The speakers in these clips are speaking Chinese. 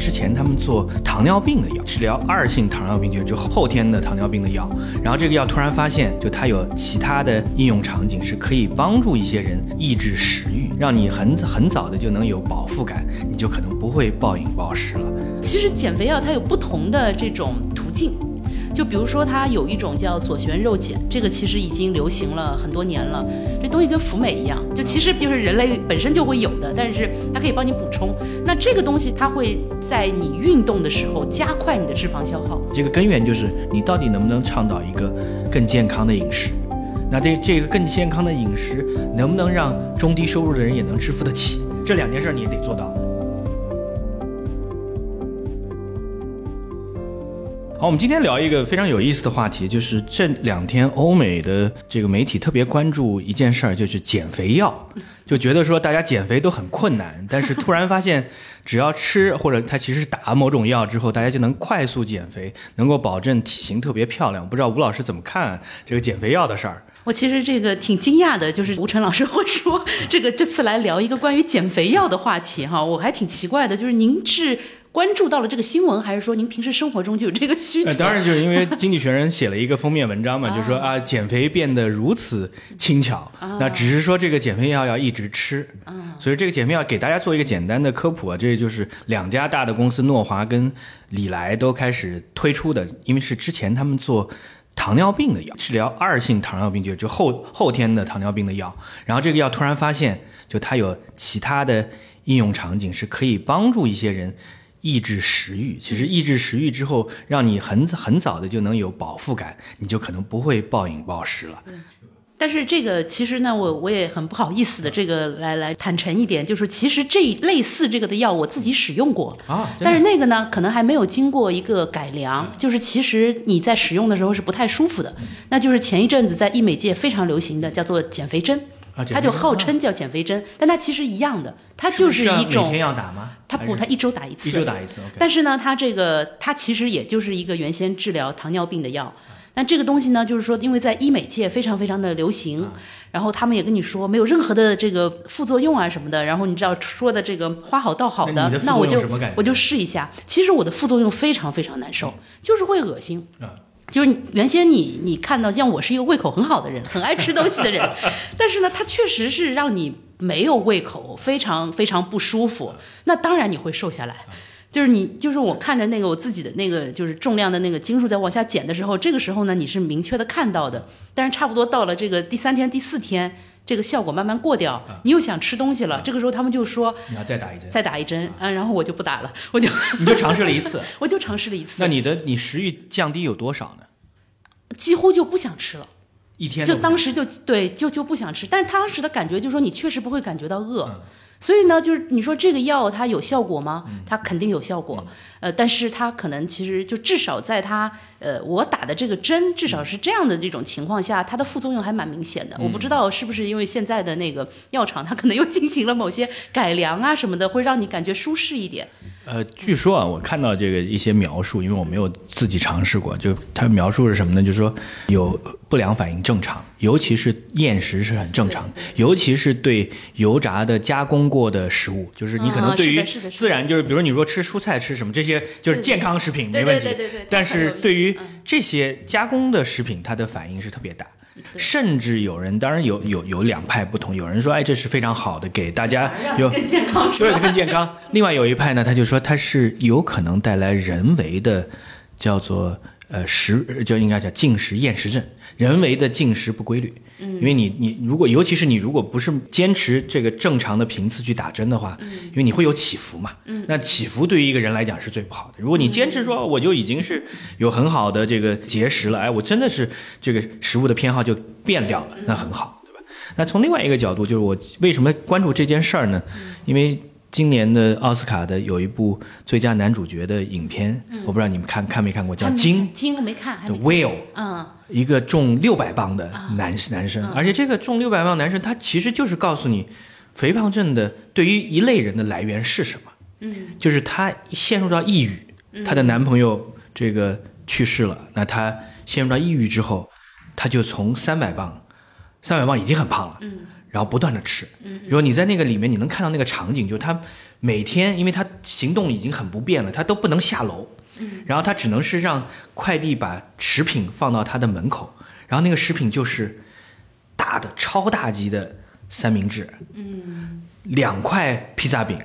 之前他们做糖尿病的药，治疗二性糖尿病，就后天的糖尿病的药。然后这个药突然发现，就它有其他的应用场景，是可以帮助一些人抑制食欲，让你很很早的就能有饱腹感，你就可能不会暴饮暴食了。其实减肥药它有不同的这种途径。就比如说，它有一种叫左旋肉碱，这个其实已经流行了很多年了。这东西跟福美一样，就其实就是人类本身就会有的，但是它可以帮你补充。那这个东西它会在你运动的时候加快你的脂肪消耗。这个根源就是你到底能不能倡导一个更健康的饮食？那这这个更健康的饮食能不能让中低收入的人也能支付得起？这两件事你也得做到。好，我们今天聊一个非常有意思的话题，就是这两天欧美的这个媒体特别关注一件事儿，就是减肥药，就觉得说大家减肥都很困难，但是突然发现，只要吃或者他其实是打某种药之后，大家就能快速减肥，能够保证体型特别漂亮。不知道吴老师怎么看这个减肥药的事儿？我其实这个挺惊讶的，就是吴晨老师 会说这个这次来聊一个关于减肥药的话题哈，我还挺奇怪的，就是您是。关注到了这个新闻，还是说您平时生活中就有这个需求？当然，就是因为《经济学人》写了一个封面文章嘛，就说啊，减肥变得如此轻巧，那只是说这个减肥药要一直吃。所以这个减肥药给大家做一个简单的科普啊，这就是两家大的公司诺华跟李来都开始推出的，因为是之前他们做糖尿病的药，治疗二性糖尿病就就后后天的糖尿病的药，然后这个药突然发现，就它有其他的应用场景，是可以帮助一些人。抑制食欲，其实抑制食欲之后，让你很很早的就能有饱腹感，你就可能不会暴饮暴食了。但是这个其实呢，我我也很不好意思的，这个来来坦诚一点，就是其实这类似这个的药我自己使用过啊，但是那个呢，可能还没有经过一个改良，就是其实你在使用的时候是不太舒服的。那就是前一阵子在医美界非常流行的，叫做减肥针。它就号称叫减肥针，但它其实一样的，它就是一种每天要打吗？它不，它一周打一次，一周打一次。但是呢，它这个它其实也就是一个原先治疗糖尿病的药。但这个东西呢，就是说，因为在医美界非常非常的流行，然后他们也跟你说没有任何的这个副作用啊什么的。然后你知道说的这个花好道好的，那我就我就试一下。其实我的副作用非常非常难受，就是会恶心。就是原先你你看到像我是一个胃口很好的人，很爱吃东西的人，但是呢，它确实是让你没有胃口，非常非常不舒服。那当然你会瘦下来，就是你就是我看着那个我自己的那个就是重量的那个斤数在往下减的时候，这个时候呢你是明确的看到的。但是差不多到了这个第三天第四天，这个效果慢慢过掉，你又想吃东西了。这个时候他们就说你要再打一针，再打一针嗯，然后我就不打了，我就你就尝试了一次，我就尝试了一次。那你的你食欲降低有多少呢？几乎就不想吃了，一天就当时就对就就不想吃，但是当时的感觉就是说你确实不会感觉到饿，所以呢，就是你说这个药它有效果吗？它肯定有效果，呃，但是它可能其实就至少在它呃我打的这个针至少是这样的这种情况下，它的副作用还蛮明显的。我不知道是不是因为现在的那个药厂它可能又进行了某些改良啊什么的，会让你感觉舒适一点。呃，据说啊，我看到这个一些描述，因为我没有自己尝试过，就他描述是什么呢？就是说有不良反应正常，尤其是厌食是很正常的，尤其是对油炸的加工过的食物，就是你可能对于自然就是，比如你说吃蔬菜吃什么这些就是健康食品没问题，对对对对。但是对于这些加工的食品，它的反应是特别大。甚至有人，当然有有有两派不同。有人说，哎，这是非常好的，给大家有更健康，对，更健康。另外有一派呢，他就说它是有可能带来人为的，叫做呃食，就应该叫进食厌食症，人为的进食不规律。嗯因为你你如果尤其是你如果不是坚持这个正常的频次去打针的话，嗯因为你会有起伏嘛，嗯那起伏对于一个人来讲是最不好的。如果你坚持说我就已经是有很好的这个节食了，哎，我真的是这个食物的偏好就变掉了，那很好，对吧？那从另外一个角度，就是我为什么关注这件事儿呢？因为今年的奥斯卡的有一部最佳男主角的影片，我不知道你们看看没看过，叫《鲸》。鲸我没看。Whale。嗯。一个重六百磅的男男生，而且这个重六百磅男生，他其实就是告诉你，肥胖症的对于一类人的来源是什么？嗯，就是她陷入到抑郁，她的男朋友这个去世了，那她陷入到抑郁之后，她就从三百磅，三百磅已经很胖了，嗯，然后不断的吃。嗯，如果你在那个里面，你能看到那个场景，就是他每天，因为他行动已经很不便了，他都不能下楼。嗯，然后他只能是让快递把食品放到他的门口，然后那个食品就是大的超大级的三明治，嗯，两块披萨饼。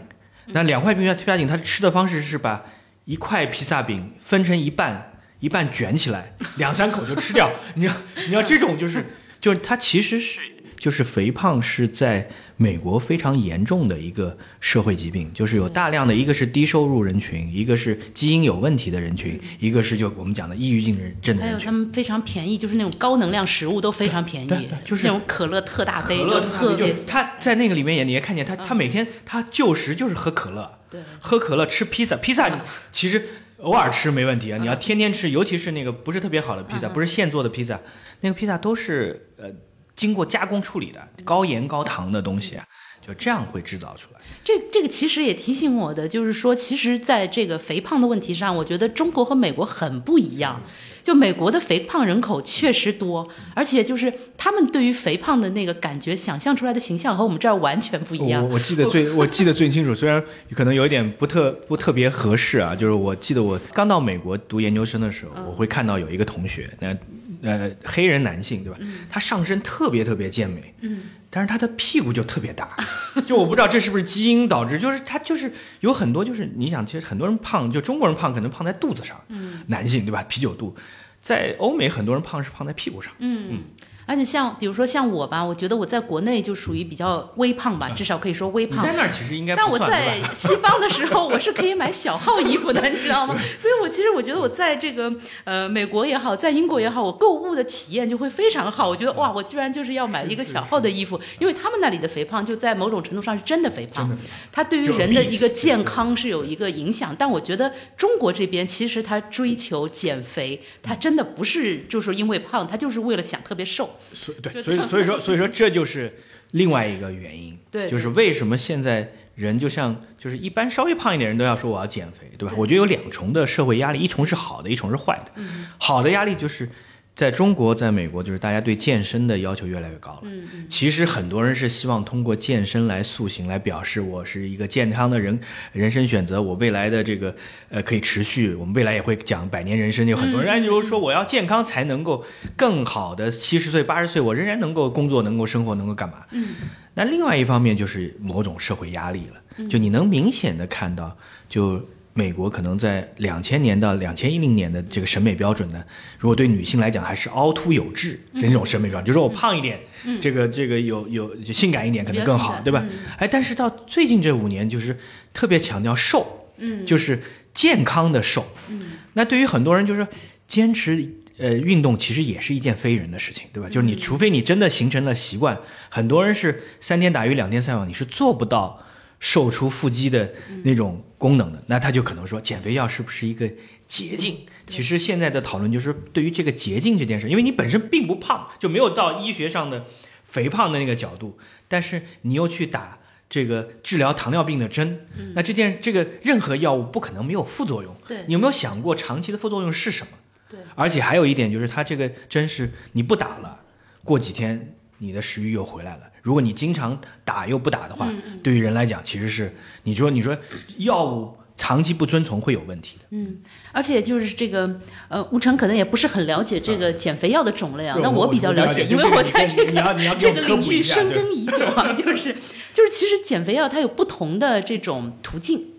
那两块披萨披萨饼，他吃的方式是把一块披萨饼分成一半，一半卷起来，两三口就吃掉。你知道，你知道这种就是，就是他其实是，就是肥胖是在美国非常严重的一个社会疾病，就是有大量的一个是低收入人群，一个是基因有问题的人群，一个是就我们讲的抑郁症人症的人群。还有他们非常便宜，就是那种高能量食物都非常便宜，就是那种可乐特大杯，就特别。他在那个里面也你也看见他，他每天他就食就是喝可乐。喝可乐吃披萨，披萨其实偶尔吃没问题啊。你要天天吃，尤其是那个不是特别好的披萨，不是现做的披萨，那个披萨都是呃经过加工处理的，高盐高糖的东西啊，就这样会制造出来。这这个其实也提醒我的，就是说，其实在这个肥胖的问题上，我觉得中国和美国很不一样。就美国的肥胖人口确实多，而且就是他们对于肥胖的那个感觉、想象出来的形象和我们这儿完全不一样。我我记得最我记得最清楚，虽然可能有一点不特不特别合适啊，就是我记得我刚到美国读研究生的时候，我会看到有一个同学，那呃黑人男性对吧？他上身特别特别健美。嗯。但是他的屁股就特别大，就我不知道这是不是基因导致，就是他就是有很多就是你想，其实很多人胖，就中国人胖可能胖在肚子上，嗯，男性对吧？啤酒肚，在欧美很多人胖是胖在屁股上，嗯嗯。而且像比如说像我吧，我觉得我在国内就属于比较微胖吧，至少可以说微胖。在那儿其实应该。但我在西方的时候，我是可以买小号衣服的，你知道吗？所以我其实我觉得我在这个呃美国也好，在英国也好，我购物的体验就会非常好。我觉得哇，我居然就是要买一个小号的衣服，因为他们那里的肥胖就在某种程度上是真的肥胖，它对于人的一个健康是有一个影响。但我觉得中国这边其实他追求减肥，他真的不是就是因为胖，他就是为了想特别瘦。所对，所以所以说所以说这就是另外一个原因，对，就是为什么现在人就像就是一般稍微胖一点人都要说我要减肥，对吧？我觉得有两重的社会压力，一重是好的，一重是坏的。好的压力就是。在中国，在美国，就是大家对健身的要求越来越高了。嗯嗯，其实很多人是希望通过健身来塑形，来表示我是一个健康的人，人生选择，我未来的这个呃可以持续。我们未来也会讲百年人生，有很多人就是说我要健康才能够更好的七十岁、八十岁，我仍然能够工作、能够生活、能够干嘛？嗯，那另外一方面就是某种社会压力了，就你能明显的看到，就。美国可能在两千年到两千一零年的这个审美标准呢，如果对女性来讲还是凹凸有致的那种审美标准，就是我胖一点，这个这个有有就性感一点可能更好，对吧？哎，但是到最近这五年，就是特别强调瘦，嗯，就是健康的瘦，嗯，那对于很多人就是坚持呃运动，其实也是一件非人的事情，对吧？就是你除非你真的形成了习惯，很多人是三天打鱼两天晒网，你是做不到。瘦出腹肌的那种功能的，那他就可能说减肥药是不是一个捷径？其实现在的讨论就是对于这个捷径这件事，因为你本身并不胖，就没有到医学上的肥胖的那个角度，但是你又去打这个治疗糖尿病的针，那这件这个任何药物不可能没有副作用。对，你有没有想过长期的副作用是什么？对，而且还有一点就是，它这个针是你不打了，过几天你的食欲又回来了。如果你经常打又不打的话，对于人来讲，其实是你说你说药物长期不遵从会有问题的。嗯，而且就是这个呃，吴成可能也不是很了解这个减肥药的种类啊。那我比较了解，因为我在这个 这个领域深耕已久啊。就是就是，其实减肥药它有不同的这种途径。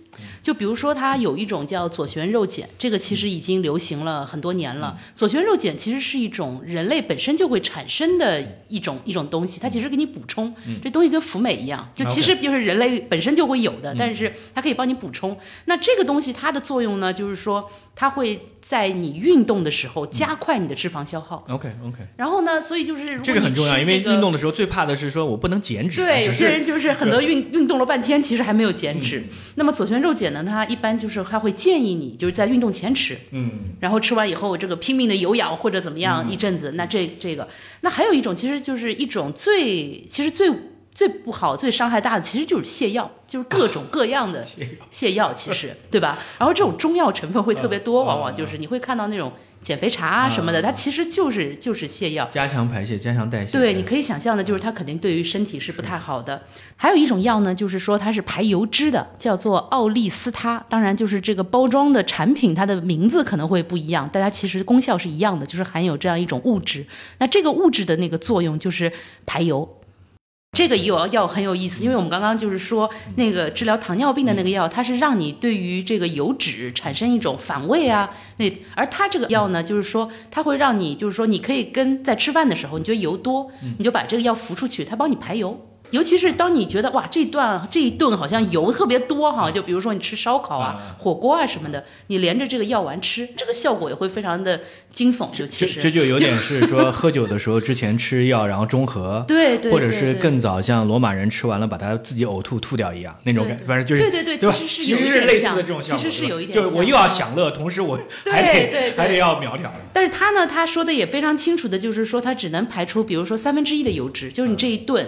就比如说，它有一种叫左旋肉碱，这个其实已经流行了很多年了。左旋肉碱其实是一种人类本身就会产生的一种一种东西，它其实给你补充。这东西跟辅酶一样，就其实就是人类本身就会有的，但是它可以帮你补充。那这个东西它的作用呢，就是说它会在你运动的时候加快你的脂肪消耗。OK OK。然后呢，所以就是这个很重要，因为运动的时候最怕的是说我不能减脂。对，有些人就是很多运运动了半天，其实还没有减脂。那么左旋肉碱呢。它一般就是它会建议你就是在运动前吃，嗯，然后吃完以后这个拼命的有氧或者怎么样一阵子，那这这个，那还有一种其实就是一种最其实最最不好、最伤害大的其实就是泻药，就是各种各样的 泻药，其实对吧？然后这种中药成分会特别多，往往就是你会看到那种减肥茶啊什么的，它其实就是就是泻药。加强排泄，加强代谢。对，你可以想象的，就是它肯定对于身体是不太好的。还有一种药呢，就是说它是排油脂的，叫做奥利司他。当然，就是这个包装的产品，它的名字可能会不一样，但它其实功效是一样的，就是含有这样一种物质。那这个物质的那个作用就是排油。这个药药很有意思，因为我们刚刚就是说那个治疗糖尿病的那个药，它是让你对于这个油脂产生一种反胃啊。那而它这个药呢，就是说它会让你，就是说你可以跟在吃饭的时候，你觉得油多，你就把这个药服出去，它帮你排油。尤其是当你觉得哇，这段这一顿好像油特别多哈，就比如说你吃烧烤啊、火锅啊什么的，你连着这个药丸吃，这个效果也会非常的惊悚。就其实。这就有点是说喝酒的时候之前吃药，然后中和，对对，或者是更早像罗马人吃完了把它自己呕吐吐掉一样那种感，反正就是对对对，其实其实是类似的这种效果，其实是有一点，就是我又要享乐，同时我还得还得要苗条。但是他呢，他说的也非常清楚的，就是说他只能排出比如说三分之一的油脂，就是你这一顿。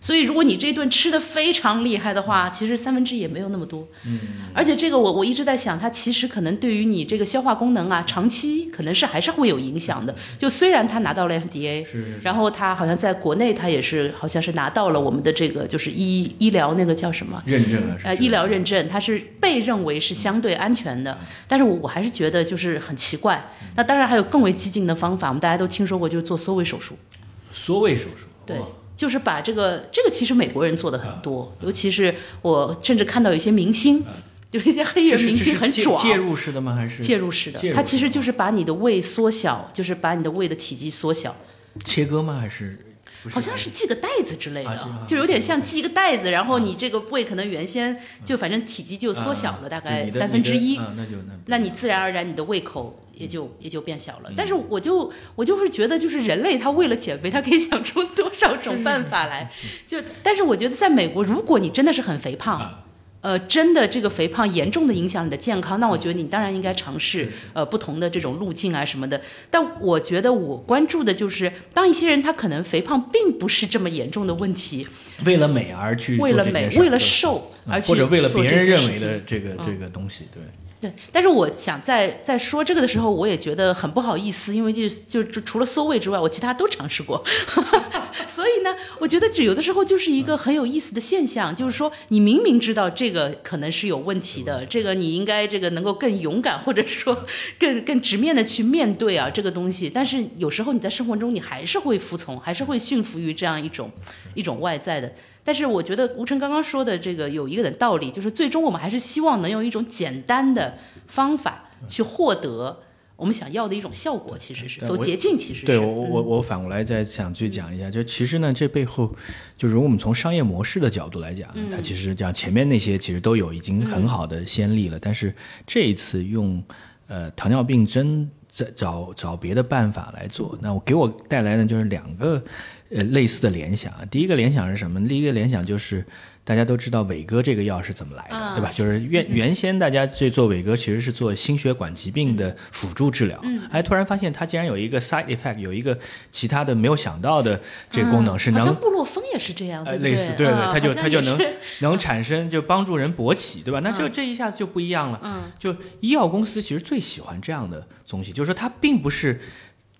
所以，如果你这顿吃的非常厉害的话，其实三分之一也没有那么多。嗯，而且这个我我一直在想，它其实可能对于你这个消化功能啊，长期可能是还是会有影响的。就虽然它拿到了 FDA，是，然后它好像在国内它也是好像是拿到了我们的这个就是医医疗那个叫什么认证了，呃，医疗认证，它是被认为是相对安全的。但是我我还是觉得就是很奇怪。那当然还有更为激进的方法，我们大家都听说过，就是做缩胃手术。缩胃手术，对。就是把这个这个其实美国人做的很多，尤其是我甚至看到有些明星，有一些黑人明星很壮。介入式的吗？还是介入式的？它其实就是把你的胃缩小，就是把你的胃的体积缩小。切割吗？还是？好像是系个带子之类的，就有点像系一个带子，然后你这个胃可能原先就反正体积就缩小了大概三分之一，那就那那你自然而然你的胃口也就也就变小了。但是我就我就是觉得，就是人类他为了减肥，他可以想出多少种办法来。就但是我觉得在美国，如果你真的是很肥胖。呃，真的这个肥胖严重的影响你的健康，那我觉得你当然应该尝试呃不同的这种路径啊什么的。但我觉得我关注的就是，当一些人他可能肥胖并不是这么严重的问题，为了美而去为了美为了瘦而去或者为了别人认为的这个这个东西，对。对，但是我想在在说这个的时候，我也觉得很不好意思，因为就就就除了缩胃之外，我其他都尝试过，所以呢，我觉得这有的时候就是一个很有意思的现象，就是说你明明知道这个可能是有问题的，这个你应该这个能够更勇敢，或者说更更直面的去面对啊这个东西，但是有时候你在生活中你还是会服从，还是会驯服于这样一种一种外在的。但是我觉得吴晨刚刚说的这个有一个的道理，就是最终我们还是希望能用一种简单的方法去获得我们想要的一种效果，其实是走捷径，其实是。对我我我反过来再想去讲一下，就其实呢，这背后就如果我们从商业模式的角度来讲，它其实讲前面那些其实都有已经很好的先例了，但是这一次用呃糖尿病针在找找别的办法来做，那我给我带来的就是两个。呃，类似的联想啊，第一个联想是什么？第一个联想就是，大家都知道伟哥这个药是怎么来的，对吧？就是原原先大家这做伟哥其实是做心血管疾病的辅助治疗，嗯哎，突然发现它竟然有一个 side effect，有一个其他的没有想到的这个功能是能。好像布洛芬也是这样，呃，类似，对对，它就它就能能产生就帮助人勃起，对吧？那这这一下子就不一样了，嗯，就医药公司其实最喜欢这样的东西，就是说它并不是。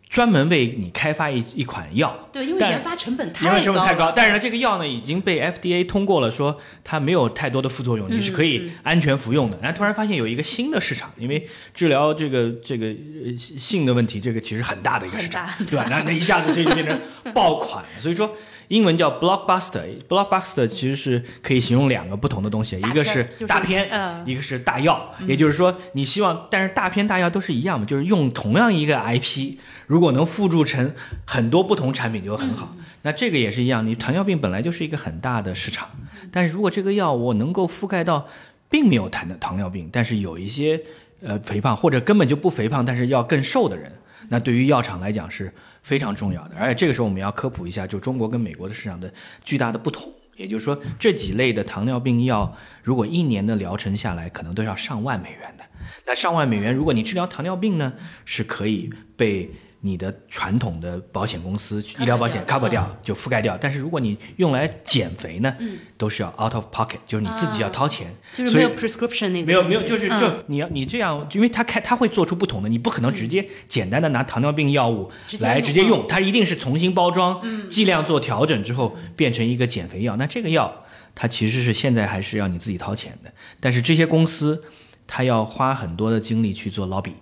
专门为你开发一一款药，对，因为研发成本太高，研发成本太高。但是呢，这个药呢已经被 FDA 通过了，说它没有太多的副作用，你是可以安全服用的。然后突然发现有一个新的市场，因为治疗这个这个性的问题，这个其实很大的一个市场，对吧？那那一下子这就变成爆款了。所以说。英文叫 blockbuster，blockbuster 其实是可以形容两个不同的东西，一个是大片，一个是大药。也就是说，你希望，但是大片大药都是一样嘛，就是用同样一个 IP，如果能附注成很多不同产品就很好。那这个也是一样，你糖尿病本来就是一个很大的市场，但是如果这个药我能够覆盖到并没有糖的糖尿病，但是有一些呃肥胖或者根本就不肥胖，但是要更瘦的人，那对于药厂来讲是。非常重要的，而且这个时候我们要科普一下，就中国跟美国的市场的巨大的不同。也就是说，这几类的糖尿病药，如果一年的疗程下来，可能都要上万美元的。那上万美元，如果你治疗糖尿病呢，是可以被你的传统的保险公司医疗保险 cover 掉就覆盖掉，但是如果你用来减肥呢，都是要 out of pocket，就是你自己要掏钱，就是没有 prescription 那个。没有没有，就是嗯。就你要你这样，因为他开他会做出不同的，你不可能直接简单的拿糖尿病药物来直接用直接用，它一定是重新包装，剂量做调整之后变成一个减肥药。那这个药它其实是现在还是要你自己掏钱的，但是这些公司它要花很多的精力去做 lobby。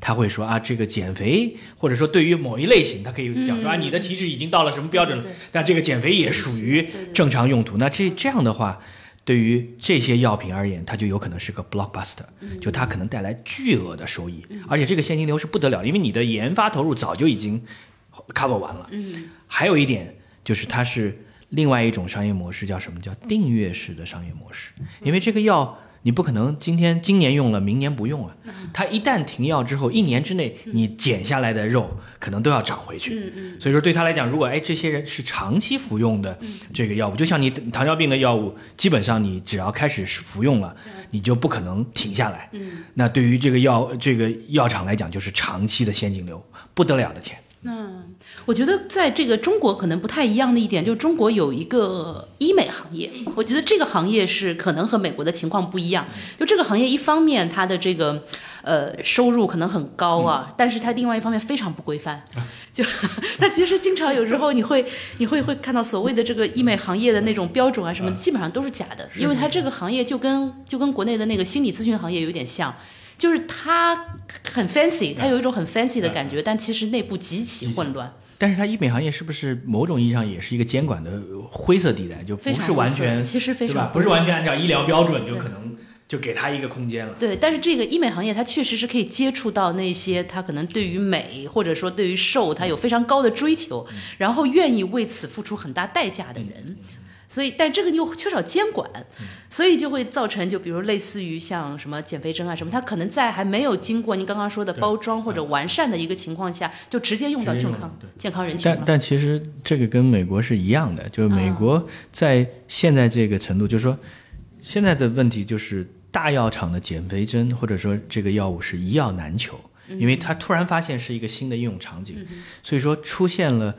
他会说啊，这个减肥，或者说对于某一类型，他可以讲说啊，你的体脂已经到了什么标准了对对，但这个减肥也属于正常用途。那这这样的话，对于这些药品而言，它就有可能是个 blockbuster，就它可能带来巨额的收益，而且这个现金流是不得了，因为你的研发投入早就已经 cover 完了。嗯，还有一点就是它是另外一种商业模式，叫什么？叫订阅式的商业模式？因为这个药你不可能今天今年用了，明年不用啊。它一旦停药之后，一年之内你减下来的肉可能都要长回去。嗯嗯所以说对他来讲，如果哎这些人是长期服用的这个药物，就像你糖尿病的药物，基本上你只要开始服用了，你就不可能停下来。嗯，那对于这个药这个药厂来讲，就是长期的现金流，不得了的钱。那我觉得在这个中国可能不太一样的一点，就是中国有一个医美行业，我觉得这个行业是可能和美国的情况不一样。就这个行业，一方面它的这个呃收入可能很高啊，但是它另外一方面非常不规范。就 它其实经常有时候你会你会会看到所谓的这个医美行业的那种标准啊什么，基本上都是假的，因为它这个行业就跟就跟国内的那个心理咨询行业有点像。就是它很 fancy，它有一种很 fancy 的感觉，但其实内部极其混乱。但是它医美行业是不是某种意义上也是一个监管的灰色地带，就不是完全其实非常？不是完全按照医疗标准，就可能就给他一个空间了。对，但是这个医美行业它确实是可以接触到那些他可能对于美或者说对于瘦他有非常高的追求，然后愿意为此付出很大代价的人。所以，但这个又缺少监管，所以就会造成，就比如类似于像什么减肥针啊什么，它可能在还没有经过您刚刚说的包装或者完善的一个情况下，就直接用到健康健康人群。但了。但其实这个跟美国是一样的，就是美国在现在这个程度，就是说现在的问题就是大药厂的减肥针或者说这个药物是一药难求，因为它突然发现是一个新的应用场景，所以说出现了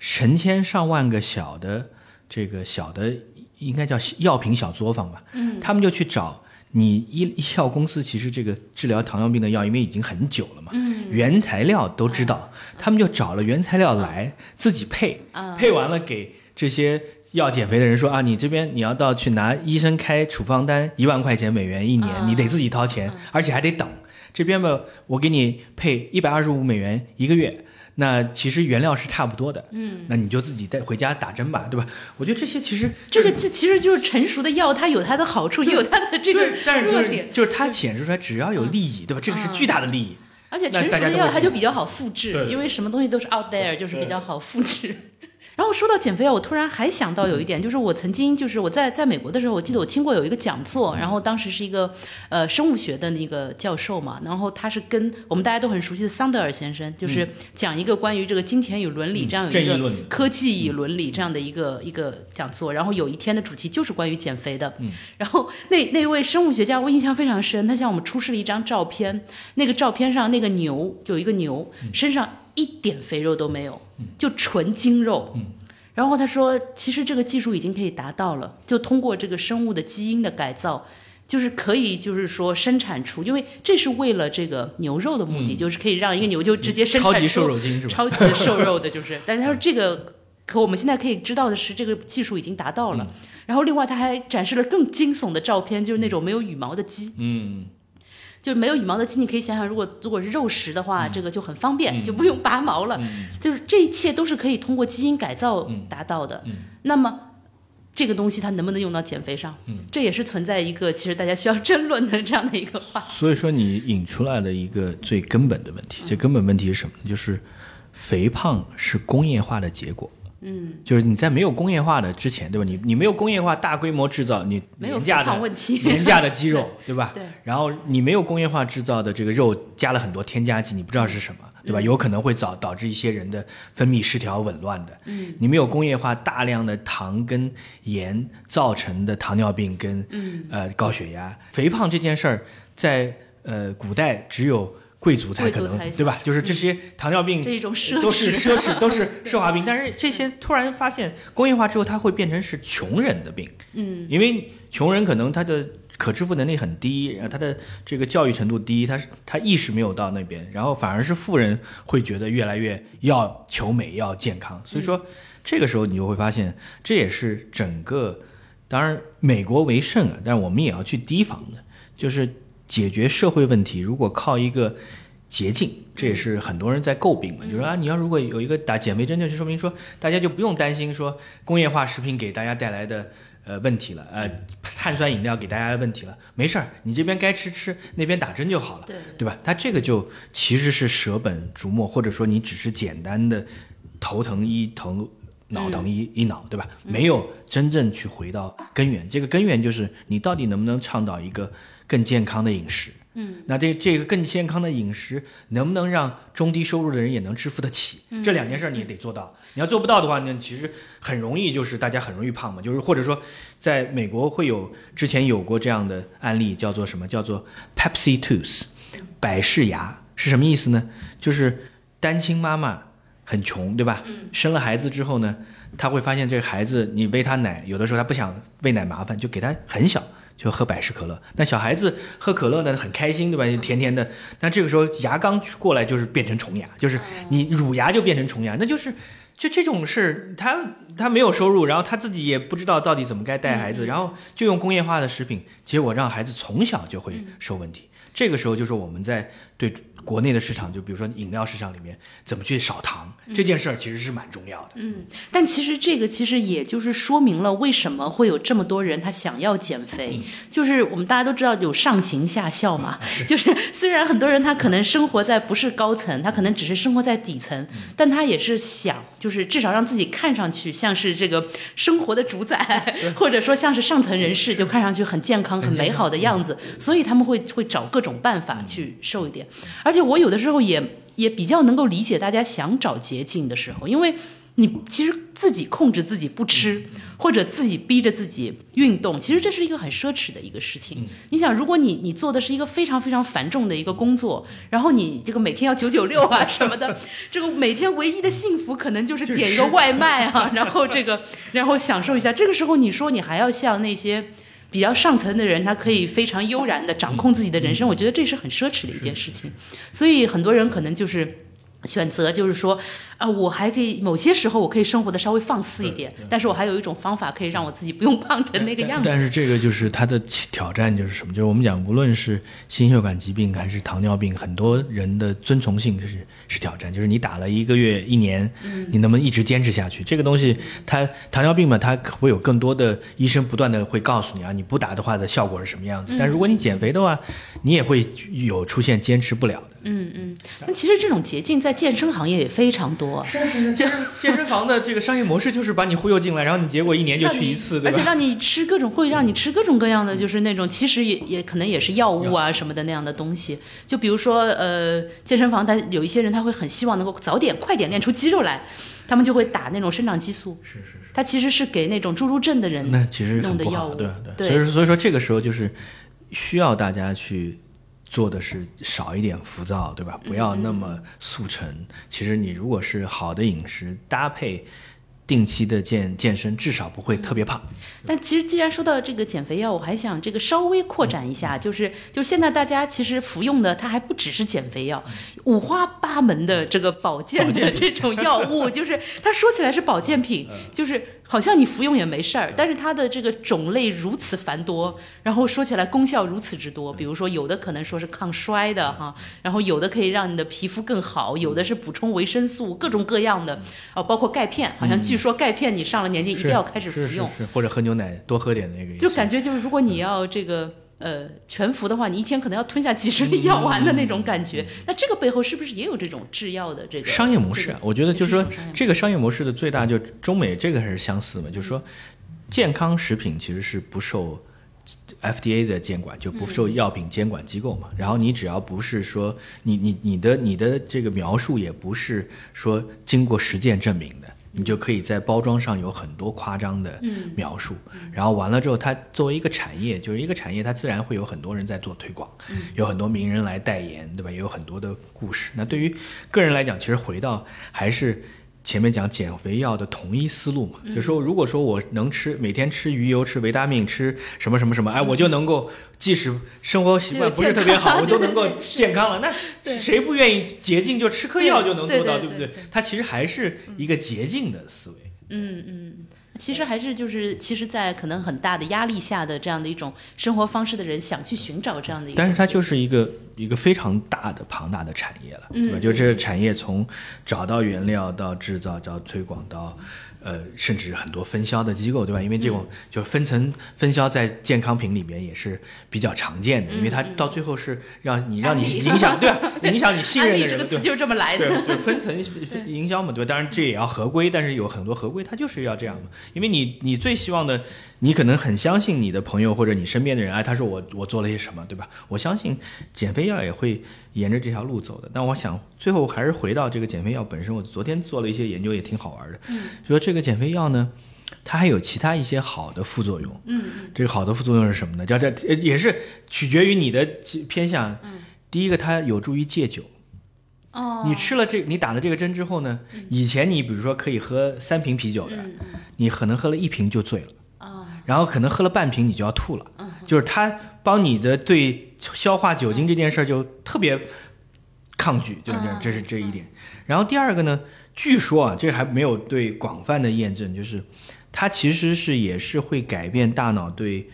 成千上万个小的这个小的应该叫药品小作坊吧，嗯，他们就去找。你医医药公司其实这个治疗糖尿病的药，因为已经很久了嘛，嗯，原材料都知道，他们就找了原材料来自己配，啊配完了给这些要减肥的人说啊，你这边你要到去拿医生开处方单，一万块钱美元一年，啊你得自己掏钱，而且还得等。这边吧，我给你配一百二十五美元一个月，那其实原料是差不多的，嗯，那你就自己带回家打针吧，对吧？我觉得这些其实这个这其实就是成熟的药，它有它的好处，也有它的这个对，但是就是弱点。就是它显示出来，只要有利益，对吧？这个是巨大的利益。而且成熟的药它就比较好复制，因为什么东西都是 out there，就是比较好复制。然后说到减肥啊，我突然还想到有一点，就是我曾经就是我在在美国的时候，我记得我听过有一个讲座，然后当时是一个呃生物学的那个教授嘛，然后他是跟我们大家都很熟悉的桑德尔先生，就是讲一个关于这个金钱与伦理嗯这样有一个科技与伦理这样的一个一个讲座，然后有一天的主题就是关于减肥的，然后那那位生物学家我印象非常深，他向我们出示了一张照片，那个照片上那个牛有一个牛身上一点肥肉都没有，就纯精肉。然后他说，其实这个技术已经可以达到了，就通过这个生物的基因的改造，就是可以，就是说生产出，因为这是为了这个牛肉的目的，就是可以让一个牛就直接生产出超级瘦肉精是吧？超级瘦肉的，就是。但是他说这个，可我们现在可以知道的是，这个技术已经达到了。然后另外他还展示了更惊悚的照片，就是那种没有羽毛的鸡，嗯，就是没有羽毛的鸡，你可以想想，如果如果是肉食的话，这个就很方便，就不用拔毛了。就是这一切都是可以通过基因改造达到的。那么。这个东西它能不能用到减肥上？这也是存在一个其实大家需要争论的这样的一个话题。所以说你引出来了一个最根本的问题，这根本问题是什么呢？就是肥胖是工业化的结果。嗯，就是你在没有工业化的之前，对吧？你你没有工业化大规模制造你廉价的问题 廉价的鸡肉，对吧？对。然后你没有工业化制造的这个肉加了很多添加剂，你不知道是什么，对吧？有可能会导导致一些人的分泌失调、紊乱的。嗯。你没有工业化大量的糖跟盐造成的糖尿病跟呃高血压、肥胖这件事儿，在呃古代只有贵族才可能，对吧？就是这些糖尿病这一种奢都是侈。奢侈，都是 奢华病。但是这些突然发现工业化之后，它会变成是穷人的病。嗯，因为穷人可能他的可支付能力很低，然后他的这个教育程度低，他是他意识没有到那边，然后反而是富人会觉得越来越要求美、要健康。所以说，这个时候你就会发现，这也是整个，当然美国为盛啊，但是我们也要去提防的，就是解决社会问题，如果靠一个。捷径，这也是很多人在诟病嘛，就说啊，你要如果有一个打减肥针，就说明说大家就不用担心说工业化食品给大家带来的呃问题了，呃，碳酸饮料给大家的问题了，没事儿，你这边该吃吃，那边打针就好了，对。对吧？它这个就其实是舍本逐末，或者说你只是简单的头疼医头，脑疼医医脑，对吧？没有真正去回到根源，这个根源就是你到底能不能倡导一个更健康的饮食。嗯，那这这个更健康的饮食能不能让中低收入的人也能支付得起？这两件事你也得做到。你要做不到的话，那其实很容易就是大家很容易胖嘛。就是或者说，在美国会有之前有过这样的案例，叫做什么？叫做 Pepsi Tooth，百事牙是什么意思呢？就是单亲妈妈很穷，对吧？生了孩子之后呢，她会发现这个孩子你喂他奶，有的时候他不想喂奶麻烦，就给他很小。就喝百事可乐，那小孩子喝可乐呢很开心，对吧？甜甜的。那这个时候牙刚过来就是变成虫牙，就是你乳牙就变成虫牙，那就是就这种事，他他没有收入，然后他自己也不知道到底怎么该带孩子，然后就用工业化的食品，结果让孩子从小就会受问题。这个时候就是我们在对国内的市场，就比如说饮料市场里面怎么去少糖这件事儿，其实是蛮重要的。嗯，但其实这个其实也就是说明了为什么会有这么多人他想要减肥，就是我们大家都知道有上行下效嘛，就是虽然很多人他可能生活在不是高层，他可能只是生活在底层，但他也是想就是至少让自己看上去像是这个生活的主宰，或者说像是上层人士，就看上去很健康、很美好的样子，所以他们会会找各种办法去瘦一点，而且我有的时候也。也比较能够理解大家想找捷径的时候，因为你其实自己控制自己不吃，或者自己逼着自己运动，其实这是一个很奢侈的一个事情。你想，如果你你做的是一个非常非常繁重的一个工作，然后你这个每天要九九六啊什么的，这个每天唯一的幸福可能就是点一个外卖啊，然后这个然后享受一下。这个时候你说你还要像那些。比较上层的人，他可以非常悠然的掌控自己的人生，我觉得这是很奢侈的一件事情。所以很多人可能就是选择，就是说，啊，我还可以某些时候我可以生活的稍微放肆一点，但是我还有一种方法可以让我自己不用胖成那个样子。但是这个就是他的挑战就是什么？就是我们讲，无论是心血管疾病还是糖尿病，很多人的遵从性是是挑战。就是你打了一个月、一年，你能不能一直坚持下去？这个东西，它糖尿病嘛，它会有更多的医生不断的会告诉你啊，你不打的话的效果是什么样子。但如果你减肥的话，你也会有出现坚持不了的。嗯嗯，那其实这种捷径在健身行业也非常多。是是，健 健身房的这个商业模式就是把你忽悠进来，然后你结果一年就去一次，对吧？而且让你吃各种，会让你吃各种各样的，就是那种其实也也可能也是药物啊什么的那样的东西。就比如说，呃，健身房他有一些人他会很希望能够早点快点练出肌肉来，他们就会打那种生长激素。是是是，他其实是给那种侏儒症的人那其实弄的药物，对对。所以所以说这个时候就是需要大家去。做的是少一点浮躁，对吧？不要那么速成。其实你如果是好的饮食搭配。定期的健健身，至少不会特别胖。但其实既然说到这个减肥药，我还想这个稍微扩展一下，就是就是现在大家其实服用的，它还不只是减肥药，五花八门的这个保健的这种药物，就是它说起来是保健品，就是好像你服用也没事儿，但是它的这个种类如此繁多，然后说起来功效如此之多。比如说有的可能说是抗衰的哈，然后有的可以让你的皮肤更好，有的是补充维生素，各种各样的哦，包括钙片，好像据。说钙片，你上了年纪一定要开始服用，是或者喝牛奶多喝点那个。就感觉就是，如果你要这个呃全服的话，你一天可能要吞下几十粒药丸的那种感觉。那这个背后是不是也有这种制药的这个商业模式？啊？我觉得就是说，这个商业模式的最大就中美这个还是相似嘛，就是说健康食品其实是不受 FDA 的监管，就不受药品监管机构嘛。然后你只要不是说你你你的你的这个描述也不是说经过实践证明的。你就可以在包装上有很多夸张的描述，然后完了之后，它作为一个产业，就是一个产业，它自然会有很多人在做推广，有很多名人来代言，对吧？也有很多的故事。那对于个人来讲，其实回到还是。前面讲减肥药的同一思路嘛，就说如果说我能吃每天吃鱼油、吃维他命、吃什么什么什么，哎，我就能够即使生活习惯不是特别好，我都能够健康了。那谁不愿意捷径就吃颗药就能做到，对不对？它其实还是一个捷径的思维。嗯嗯。其实还是就是，其实，在可能很大的压力下的这样的一种生活方式的人，想去寻找这样的一个。但是它就是一个一个非常大的庞大的产业了，对吧？就这个产业从找到原料到制造到推广到。呃，甚至很多分销的机构，对吧？因为这种就分层分销在健康品里面也是比较常见的，因为它到最后是让你让你影响，对吧？影响你信任的人，这个词就是这么来的。对，分层营销嘛，对吧？当然这也要合规，但是有很多合规它就是要这样嘛，因为你你最希望的。你可能很相信你的朋友或者你身边的人，哎，他说我我做了些什么，对吧？我相信减肥药也会沿着这条路走的。但我想最后还是回到这个减肥药本身。我昨天做了一些研究，也挺好玩的。嗯，就说这个减肥药呢，它还有其他一些好的副作用。嗯这个好的副作用是什么呢？叫这也是取决于你的偏向。嗯。第一个，它有助于戒酒。哦。你吃了这，你打了这个针之后呢？以前你比如说可以喝三瓶啤酒的，你可能喝了一瓶就醉了。然后可能喝了半瓶你就要吐了，就是它帮你的对消化酒精这件事儿就特别抗拒，就是这这是这一点。然后第二个呢，据说啊，这还没有对广泛的验证，就是它其实是也是会改变大脑对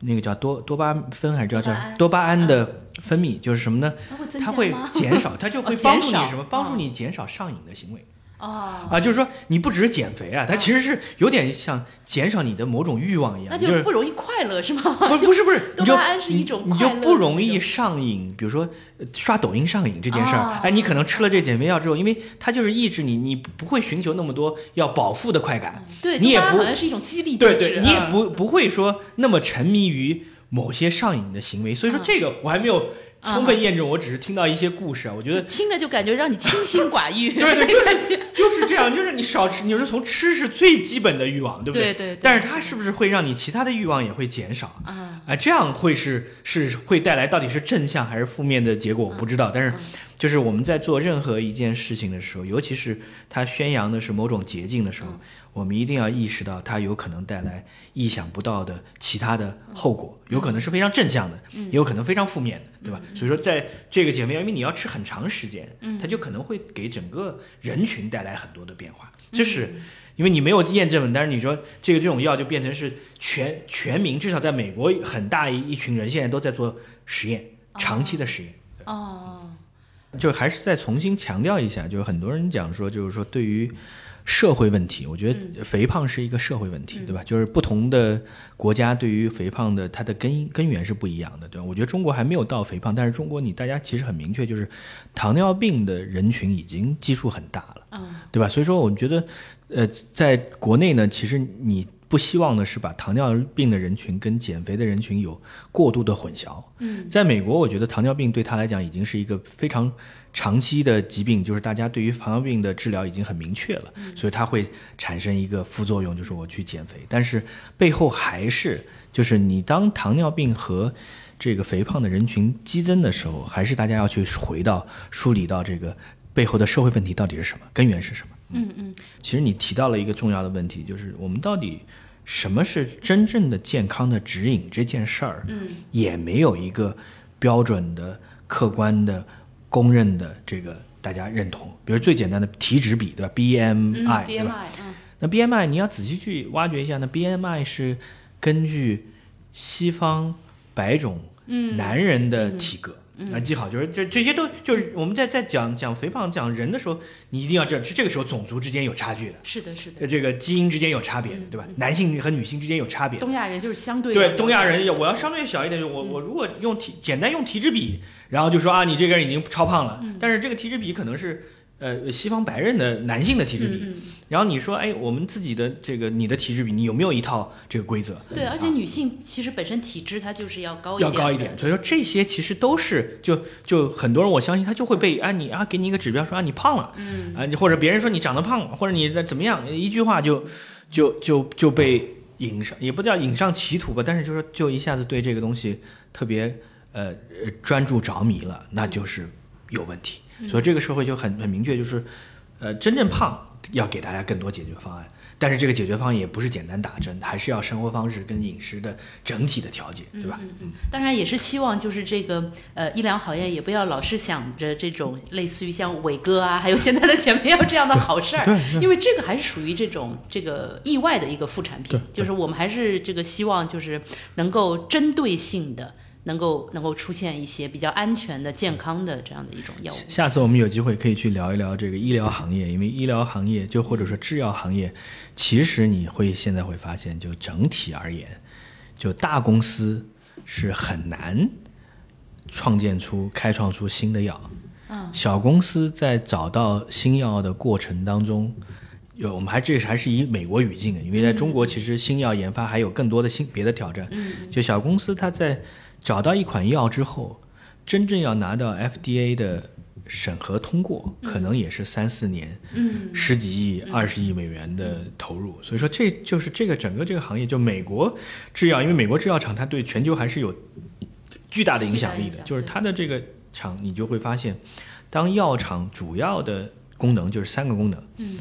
那个叫多多巴酚还是叫叫多巴胺的分泌，就是什么呢？它会减少，它就会 帮助你什么？帮助你减少上瘾的行为。哦啊，就是说你不只是减肥啊，它其实是有点像减少你的某种欲望一样，那就不容易快乐是吗？不不是不是，多巴胺是一种你就不容易上瘾。比如说刷抖音上瘾这件事儿，哎，你可能吃了这减肥药之后，因为它就是抑制你，你不会寻求那么多要饱腹的快感，对，你也不好像是一种激励机制，对对，你也不不会说那么沉迷于某些上瘾的行为。所以说这个我还没有。充分验证，我只是听到一些故事啊，我觉得听着就感觉让你清心寡欲，对对，就是就是这样，就是你少吃，你是从吃是最基本的欲望，对不对？对对。但是它是不是会让你其他的欲望也会减少啊？啊，这样会是是会带来到底是正向还是负面的结果，我不知道。但是就是我们在做任何一件事情的时候，尤其是它宣扬的是某种捷径的时候。我们一定要意识到，它有可能带来意想不到的其他的后果，有可能是非常正向的，也有可能非常负面的，对吧？所以说，在这个减肥药，因为你要吃很长时间，它就可能会给整个人群带来很多的变化。这是因为你没有验证，但是你说这个这种药就变成是全全民，至少在美国很大一一群人现在都在做实验，长期的实验。哦，就还是再重新强调一下，就是很多人讲说，就是说对于。社会问题，我觉得肥胖是一个社会问题，对吧？就是不同的国家对于肥胖的它的根根源是不一样的，对吧？我觉得中国还没有到肥胖，但是中国你大家其实很明确，就是糖尿病的人群已经基数很大了，对吧？所以说，我觉得，呃，在国内呢，其实你不希望的是把糖尿病的人群跟减肥的人群有过度的混淆。嗯，在美国，我觉得糖尿病对他来讲已经是一个非常。长期的疾病就是大家对于糖尿病的治疗已经很明确了，所以它会产生一个副作用，就是我去减肥。但是背后还是就是你当糖尿病和这个肥胖的人群激增的时候，还是大家要去回到梳理到这个背后的社会问题到底是什么，根源是什么。嗯嗯。其实你提到了一个重要的问题，就是我们到底什么是真正的健康的指引这件事儿，嗯，也没有一个标准的客观的。公认的这个大家认同，比如最简单的体脂比，对吧？BMI，对吧？那 BMI 你要仔细去挖掘一下，那 BMI 是根据西方白种男人的体格。啊，记好，就是这这些都就是我们在在讲讲肥胖讲人的时候，你一定要知道，是这个时候种族之间有差距的，是的，是的，这个基因之间有差别，对吧？男性和女性之间有差别。东亚人就是相对对东亚人，我要相对小一点，我我如果用体简单用体脂比，然后就说啊，你这个人已经超胖了，但是这个体脂比可能是呃西方白人的男性的体脂比，嗯然后你说哎我们自己的这个你的体质比，你有没有一套这个规则？嗯，对，而且女性其实本身体质它就是要高一点，要高一点，。所以说这些其实都是就就很多人我相信他就会被啊你啊给你一个指标说啊你胖了，嗯啊你或者别人说你长得胖，或者你的怎么样，一句话就就就就被引上，也不叫引上歧途吧，但是就是说就一下子对这个东西特别呃呃专注着迷了，那就是有问题。所以这个社会就很很明确，就是呃真正胖要给大家更多解决方案。但是这个解决方案也不是简单打针，还是要生活方式跟饮食的整体的调节，对吧？嗯嗯当然也是希望就是这个呃医疗行业也不要老是想着这种类似于像伟哥啊，还有现在的姐妹要这样的好事儿，因为这个还是属于这种这个意外的一个副产品，就是我们还是这个希望就是能够针对性的。能够能够出现一些比较安全的、健康的这样的一种药物。下次我们有机会可以去聊一聊这个医疗行业，因为医疗行业就或者说制药行业，其实你会现在会发现，就整体而言，就大公司是很难创建出、开创出新的药。嗯，小公司在找到新药的过程当中，有我们还这还是以美国语境的，因为在中国其实新药研发还有更多的新别的挑战。嗯，就小公司它在找到一款药之后，真正要拿到 FDA 的审核通过，可能也是三四年，嗯，十几亿、二十亿美元的投入。所以说，这就是这个整个这个行业，就美国制药，因为美国制药厂它对全球还是有巨大的影响力的就是它的这个厂，你就会发现，当药厂主要的功能就是三个功能，嗯，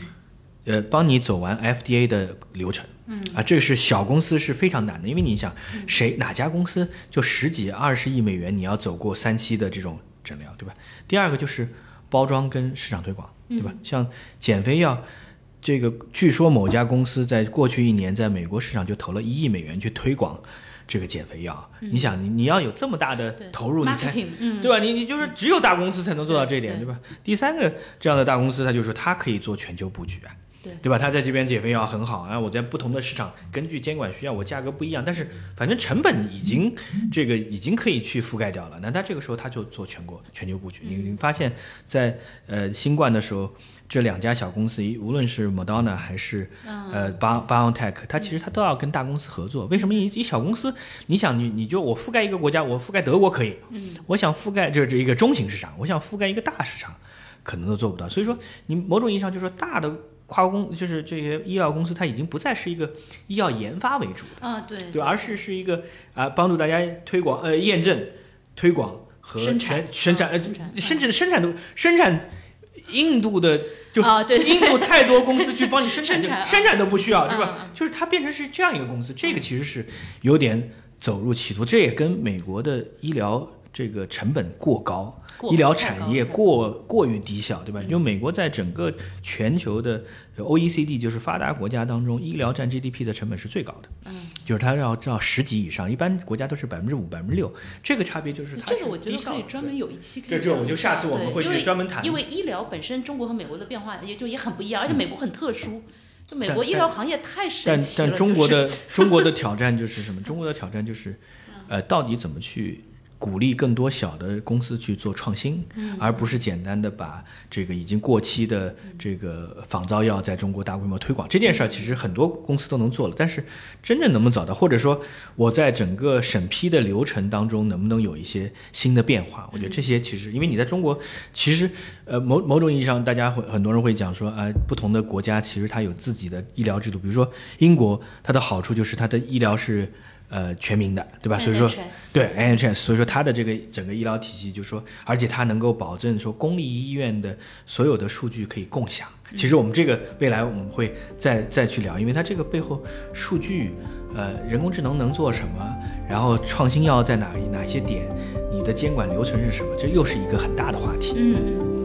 呃，帮你走完 FDA 的流程。嗯啊，这个是小公司是非常难的，因为你想，谁哪家公司就十几二十亿美元，你要走过三期的这种诊疗，对吧？第二个就是包装跟市场推广，对吧？像减肥药，这个据说某家公司在过去一年在美国市场就投了一亿美元去推广这个减肥药。你想，你你要有这么大的投入，你才对吧？你你就是只有大公司才能做到这一点，对对吧？第三个这样的大公司，它就是说它可以做全球布局啊。对对吧？他在这边减肥药很好啊，我在不同的市场根据监管需要，我价格不一样，但是反正成本已经这个已经可以去覆盖掉了。那他这个时候他就做全国全球布局。你你发现在呃新冠的时候，这两家小公司，无论是 Moderna 还是呃 Bio BioNTech，它其实它都要跟大公司合作。为什么一一小公司，你想你你就我覆盖一个国家，我覆盖德国可以，嗯，我想覆盖这这一个中型市场，我想覆盖一个大市场，可能都做不到。所以说，你某种意义上就是说大的。跨国公就是这些医药公司，它已经不再是一个医药研发为主的，啊，对，对，而是是一个啊帮助大家推广呃验证、推广和生产全生产呃嗯生产甚至生产都生产印度的就啊对。印度太多公司去帮你生产，生产啊生产都不需要，对吧？就是它变成是这样一个公司，这个其实是有点走入歧途，这也跟美国的医疗这个成本过高。过医疗产业过过于低效，对吧？因为美国在整个全球的 OECD 就是发达国家当中，医疗占 GDP 的成本是最高的。嗯，就是它要到十级以上，一般国家都是百分之五、百分之六，这个差别就是它是这个我觉得可以专门有一期可以这这我就下下次我们会去专门谈因为医疗本身中国和美国的变化也就也很不一样，而且美国很特殊，就美国医疗行业太神但奇了。但中国的中国的挑战就是什么？中国的挑战就是，呃，到底怎么去鼓励更多小的公司去做创新，而不是简单的把这个已经过期的这个仿造药在中国大规模推广这件事儿，其实很多公司都能做了，但是真正能不能找到，或者说我在整个审批的流程当中能不能有一些新的变化？我觉得这些其实，因为你在中国，其实呃某某种意义上，大家会很多人会讲说啊、不同的国家其实它有自己的医疗制度，比如说英国，它的好处就是它的医疗是呃全民的，对吧？所以说对 NHS，所以说它的这个整个医疗体系，就说而且它能够保证说公立医院的所有的数据可以共享。其实我们这个未来我们会再再去聊，因为它这个背后数据，呃，人工智能能做什么，然后创新要在哪哪些点，你的监管流程是什么，这又是一个很大的话题。嗯嗯。